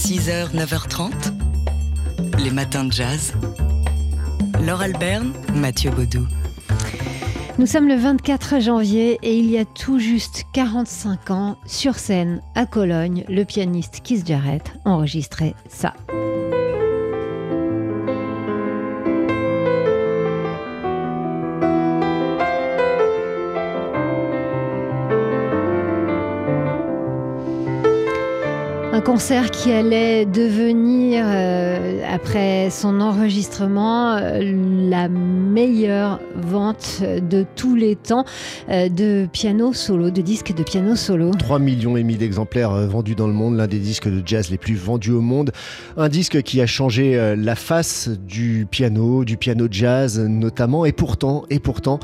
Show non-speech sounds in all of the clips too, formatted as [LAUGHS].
6h, 9h30, les matins de jazz. Laure Alberne, Mathieu Baudou. Nous sommes le 24 janvier et il y a tout juste 45 ans, sur scène à Cologne, le pianiste Keith Jarrett enregistrait ça. Concert qui allait devenir, euh, après son enregistrement, euh, la meilleure vente de tous les temps euh, de piano solo, de disques de piano solo. 3 millions et demi d'exemplaires vendus dans le monde, l'un des disques de jazz les plus vendus au monde. Un disque qui a changé la face du piano, du piano jazz notamment. Et pourtant, et pourtant,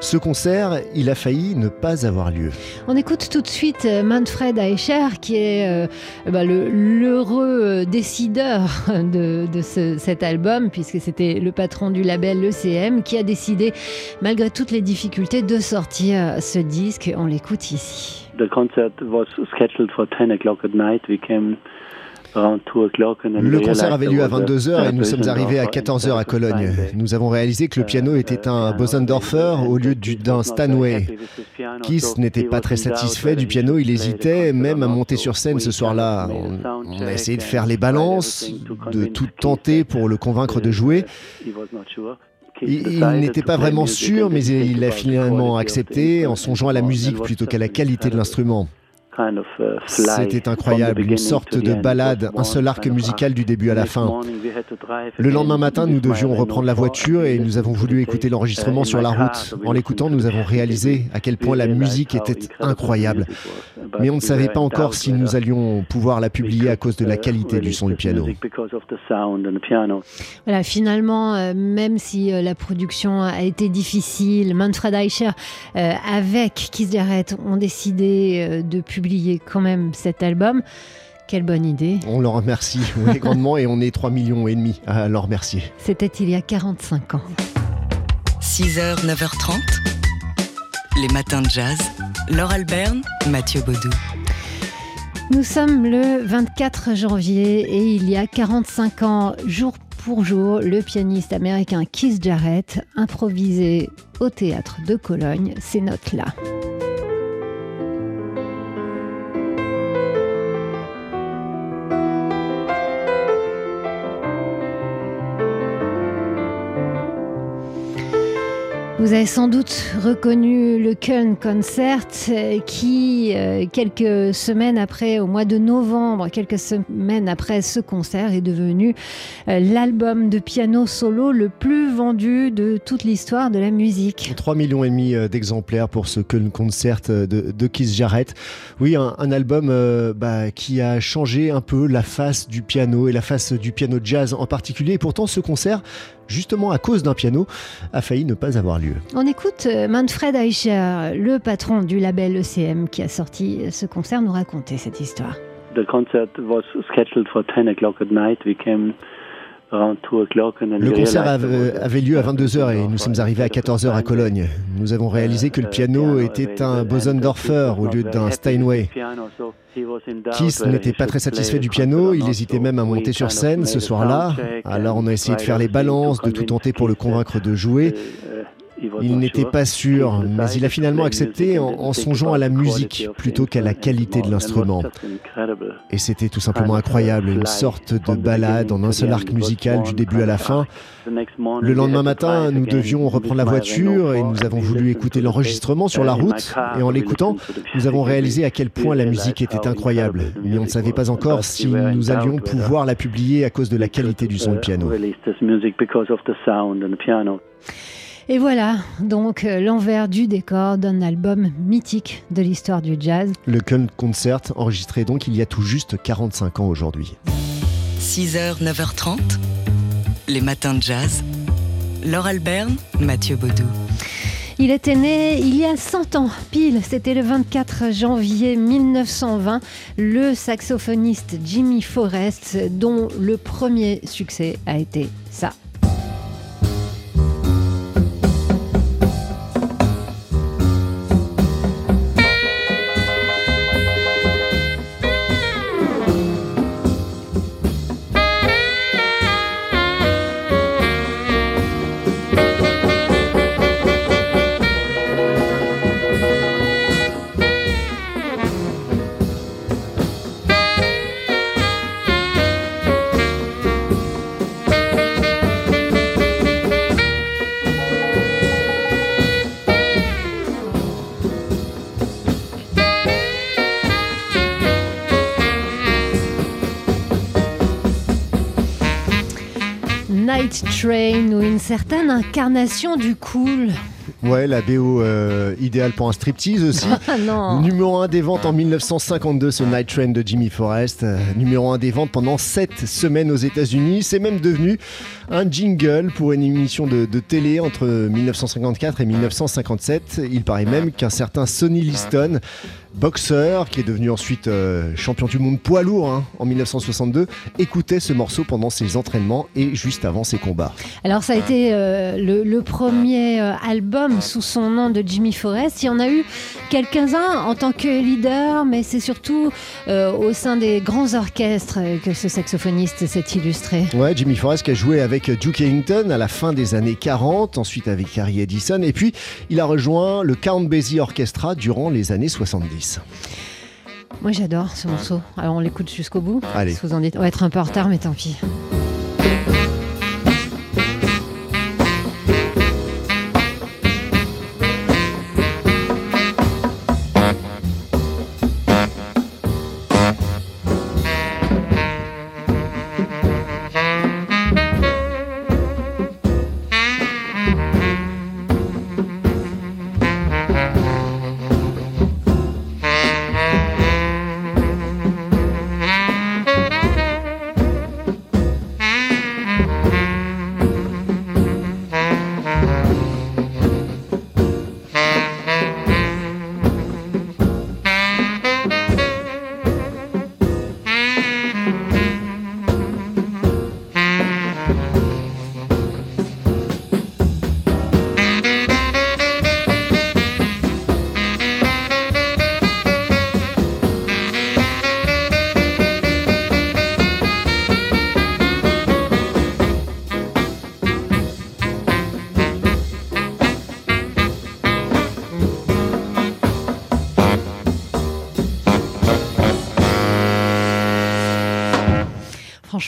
ce concert, il a failli ne pas avoir lieu. On écoute tout de suite euh, Manfred Eicher, qui est euh, bah, le- l'heureux euh, décideur [LAUGHS] de, de ce- cet album, puisque c'était le patron du label l'ECM, qui a décidé, malgré toutes les difficultés, de sortir ce disque. On l'écoute ici. The concert was scheduled for 10 o'clock at night. We came around 2 o'clock and then Le concert avait lieu à was a 22h et nous sommes arrivés à of 14h à Cologne. Nous avons réalisé que le piano était un Bosendorfer au lieu du- d'un Steinway. Keith n'était pas très satisfait du piano, il hésitait même à monter sur scène ce soir-là. On, on a essayé de faire les balances, de tout tenter pour le convaincre de jouer. Il, il n'était pas vraiment sûr, mais il a finalement accepté en songeant à la musique plutôt qu'à la qualité de l'instrument. C'était incroyable, une sorte de balade, un seul arc musical du début à la fin. Le lendemain matin, nous devions reprendre la voiture et nous avons voulu écouter l'enregistrement sur la route. En l'écoutant, nous avons réalisé à quel point la musique était incroyable. Mais on ne savait pas encore si nous allions pouvoir la publier à cause de la qualité du son du piano. Voilà, finalement, euh, même si euh, la production a été difficile, Manfred Eicher, euh, avec Keith Jarrett, ont décidé de publier quand même cet album. Quelle bonne idée. On leur remercie oui, [LAUGHS] grandement et on est 3 millions et demi à leur remercier. C'était il y a 45 ans. 6h, 9h30, les matins de jazz. Laure Alberne, Mathieu Baudou. Nous sommes le 24 janvier et il y a 45 ans, jour pour jour, le pianiste américain Keith Jarrett improvisait au théâtre de Cologne ces notes-là. Vous avez sans doute reconnu le Köln Concert euh, qui, euh, quelques semaines après, au mois de novembre, quelques semaines après ce concert, est devenu euh, l'album de piano solo le plus vendu de toute l'histoire de la musique. 3 millions et demi d'exemplaires pour ce Köln Concert de, de Keith Jarrett. Oui, un, album bah, qui a changé un peu la face du piano et la face du piano jazz en particulier. Et pourtant, ce concert, justement à cause d'un piano, a failli ne pas avoir lieu. On écoute euh, Manfred Eicher, le patron du label ECM qui a sorti ce concert, nous raconter cette histoire. The concert was scheduled for 10 o'clock at night. We came Le concert avait, lieu à 22h et nous sommes arrivés à celebration of 14h à. Cologne. Nous avons réalisé que le piano était un Bosendorfer au lieu d'un Steinway. Keith n'était pas très satisfait du piano, il hésitait même à monter sur scène ce soir-là. Alors on a essayé de faire les balances, de tout tenter pour le convaincre de jouer. Il n'était pas sûr, mais il a finalement accepté en, en songeant à la musique plutôt qu'à la qualité de l'instrument. Et c'était tout simplement incroyable, une sorte de balade en un seul arc musical du début à la fin. Le lendemain matin, nous devions reprendre la voiture et nous avons voulu écouter l'enregistrement sur la route. Et en l'écoutant, nous avons réalisé à quel point la musique était incroyable. Mais on ne savait pas encore si nous allions pouvoir la publier à cause de la qualité du son du piano. Et voilà donc euh, l'envers du décor d'un album mythique de l'histoire du jazz. Le Köln Concert, enregistré donc il y a tout juste 45 ans aujourd'hui. 6h, 9h30, les matins de jazz. Laure Alberne, Mathieu Baudou. Il était né il y a 100 ans, pile, c'était le 24 janvier 1920, le saxophoniste Jimmy Forrest, dont le premier succès a été ça. Night Train ou une certaine incarnation du cool. Ouais, la BO euh, idéale pour un striptease aussi. [LAUGHS] Ah non. Numéro 1 des ventes en 1952, ce Night Train de Jimmy Forrest. Euh, numéro 1 des ventes pendant 7 semaines aux États-Unis. C'est même devenu un jingle pour une émission de, de, télé entre 1954 et 1957. Il paraît même qu'un certain Sonny Liston boxeur, qui est devenu ensuite euh, champion du monde poids lourd hein, en 1962, écoutait ce morceau pendant ses entraînements et juste avant ses combats. Alors ça a été euh, le, le, premier euh, album sous son nom de Jimmy Forrest. Il y en a eu quelques-uns en tant que leader, mais c'est surtout euh, au sein des grands orchestres que ce saxophoniste s'est illustré. Ouais, Jimmy Forrest qui a joué avec Duke Ellington à la fin des années 40, ensuite avec Harry Edison, et puis il a rejoint le Count Basie Orchestra durant les années 70. Moi j'adore ce morceau. Alors on l'écoute jusqu'au bout. Allez. Vous en dites, on va être un peu en retard, mais tant pis.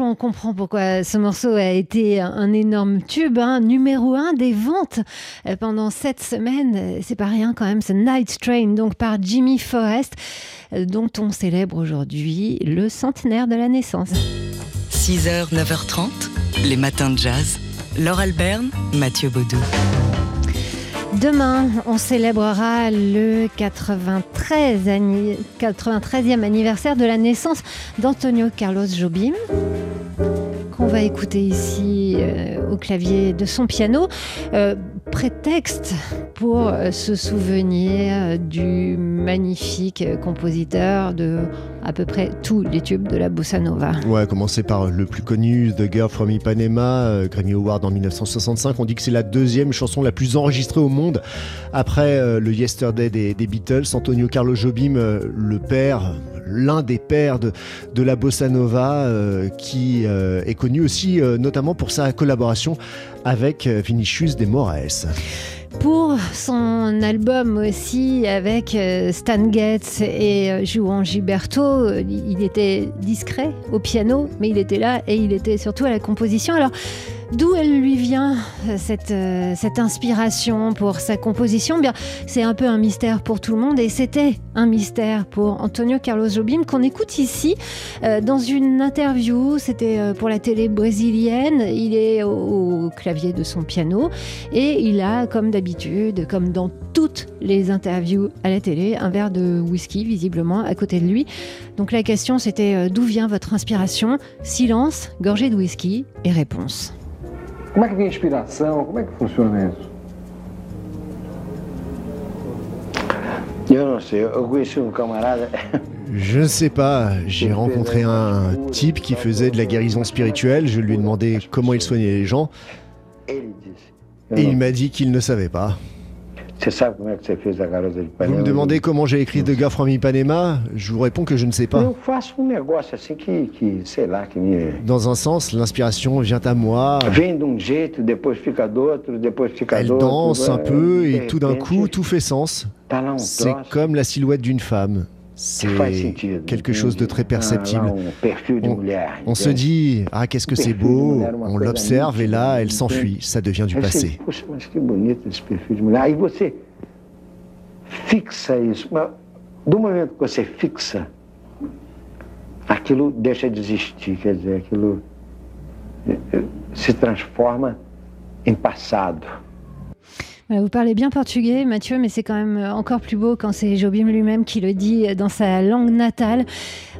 On comprend pourquoi ce morceau a été un énorme tube, hein, numéro un des ventes pendant cette semaines. C'est pas rien quand même, ce Night Train, donc par Jimmy Forrest, dont on célèbre aujourd'hui le centenaire de la naissance. 6h, 9h30, les matins de jazz. Laure Alberne, Mathieu Baudou. Demain, on célébrera le 93 e anniversaire de la naissance d'Antonio Carlos Jobim, qu'on va écouter ici euh, au clavier de son piano. Euh, prétexte pour euh, se souvenir du magnifique compositeur de à peu près tous les tubes de la bossa nova. Ouais, commencer par le plus connu, The Girl from Ipanema, euh, Grammy Award en 1965. On dit que c'est la deuxième chanson la plus enregistrée au monde après euh, le Yesterday des, des, Beatles. Antonio Carlos Jobim, euh, le père, l'un des pères de, la bossa nova, euh, qui est connu aussi notamment pour sa collaboration avec Vinicius de Moraes pour son album aussi avec Stan Getz et Juan Gilberto. Il était discret au piano, mais il était là et il était surtout à la composition. Alors, D'où elle lui vient cette, euh, cette inspiration pour sa composition? Bien, c'est un peu un mystère pour tout le monde et c'était un mystère pour Antonio Carlos Jobim qu'on écoute ici euh, dans une interview. C'était euh, pour la télé brésilienne. Il est au, au, clavier de son piano et il a, comme d'habitude, comme dans toutes les interviews à la télé, un verre de whisky visiblement à côté de lui. Donc la question c'était d'où vient votre inspiration? Silence, gorgée de whisky et réponse. Como é que vem a inspiração? Como é que funciona isso? Eu não sei, eu conheci um camarada. [LAUGHS] Je ne sais pas, j'ai rencontré un type qui faisait de la guérison spirituelle, je lui ai demandé comment il soignait les gens, et il m'a dit qu'il ne savait pas. Que de Ipanema? Vous me demandez comment j'ai écrit The Girl from Ipanema Je vous réponds que je ne sais pas. Dans un sens, l'inspiration vient à moi. De Elle danse un peu de et tout d'un coup, tout fait sens. C'est comme la silhouette d'une femme. C'est quelque chose de très Ah, perceptible. mulher. On se dit, ah qu'est-ce que c'est beau, on l'observe et là, elle s'enfuit, ça devient du passé. Fixa isso. Mas do momento que você fixa, aquilo deixa de existir. Quer dizer, aquilo. se transforma em passado. Vous parlez bien portugais, Mathieu, mais c'est quand même encore plus beau quand c'est Jobim lui-même qui le dit dans sa langue natale.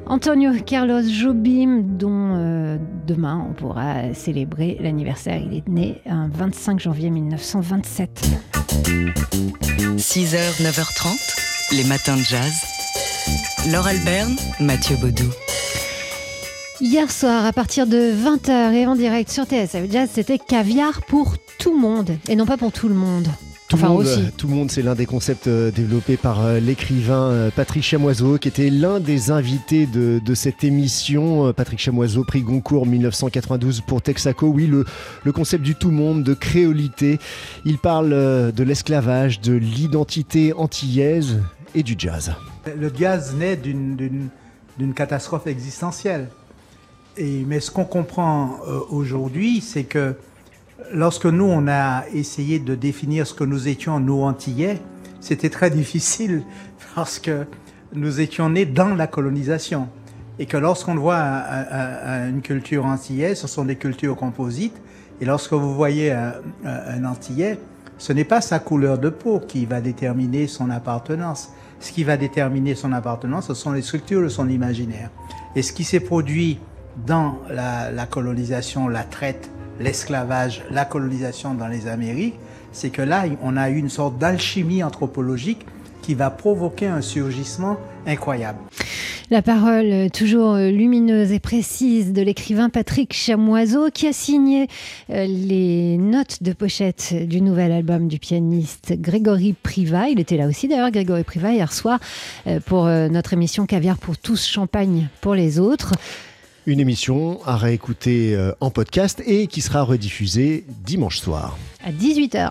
Antonio Carlos Jobim, dont euh, demain on pourra célébrer l'anniversaire. Il est né un 25 janvier 1927. 6h, 9h30, les matins de jazz. Laure Alberne, Mathieu Baudou. Hier soir, à partir de 20h et en direct sur TSF Jazz, c'était caviar pour tout le monde et non pas pour tout le monde. Tout enfin le monde, aussi. Tout le monde, c'est l'un des concepts euh, développés par euh, l'écrivain euh, Patrick Chamoiseau, qui était l'un des invités de, de, cette émission. Patrick Chamoiseau, prix Goncourt 1992 pour Texaco. Oui, le, le concept du tout monde, de créolité. Il parle de l'esclavage, de l'identité antillaise et du jazz. Le jazz naît d'une catastrophe existentielle. Mais ce qu'on comprend euh, aujourd'hui, c'est que lorsque nous, on a essayé de définir ce que nous étions, nous, Antillais, c'était très [LAUGHS] difficile parce que nous étions nés dans la colonisation. Et que lorsqu'on voit un, un, une culture antillaise, ce sont des cultures composites. Et lorsque vous voyez un Antillais, ce n'est pas sa couleur de peau qui va déterminer son appartenance. Ce qui va déterminer son appartenance, ce sont les structures de son imaginaire. Et ce qui s'est produit dans la, colonisation, la traite, l'esclavage, la colonisation dans les Amériques, c'est que là, on a eu une sorte d'alchimie anthropologique qui va provoquer un surgissement incroyable. La parole toujours lumineuse et précise de l'écrivain Patrick Chamoiseau qui a signé euh, les notes de pochette du nouvel album du pianiste Grégory Priva. Il était là aussi d'ailleurs, Grégory Priva, hier soir euh, pour euh, notre émission Caviar pour tous, Champagne pour les autres. Une émission à réécouter en podcast et qui sera rediffusée dimanche soir. À 18h.